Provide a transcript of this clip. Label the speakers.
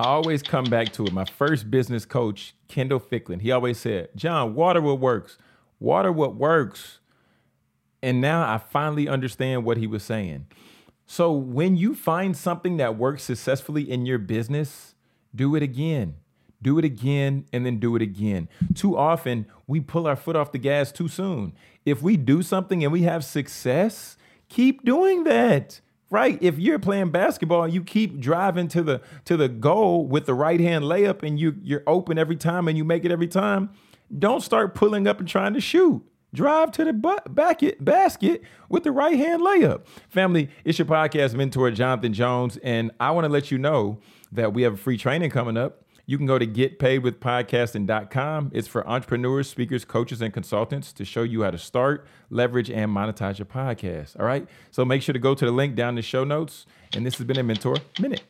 Speaker 1: I always come back to it. My first business coach, Kendall Ficklin, he always said, John, water what works. Water what works. And now I finally understand what he was saying. So when you find something that works successfully in your business, do it again. Do it again and then do it again. Too often, we pull our foot off the gas too soon. If we do something and we have success, keep doing that. Right? If you're playing basketball you keep driving to the to the goal with the right hand layup and you you're open every time and you make it every time, don't start pulling up and trying to shoot. Drive to the bu- basket, basket with the right hand layup. Family, it's your podcast mentor, Jonathan Jones, and I want to let you know that we have a free training coming up. You can go to getpaidwithpodcasting.com. It's for entrepreneurs, speakers, coaches, and consultants to show you how to start, leverage, and monetize your podcast. All right. So make sure to go to the link down in the show notes. And this has been a Mentor Minute.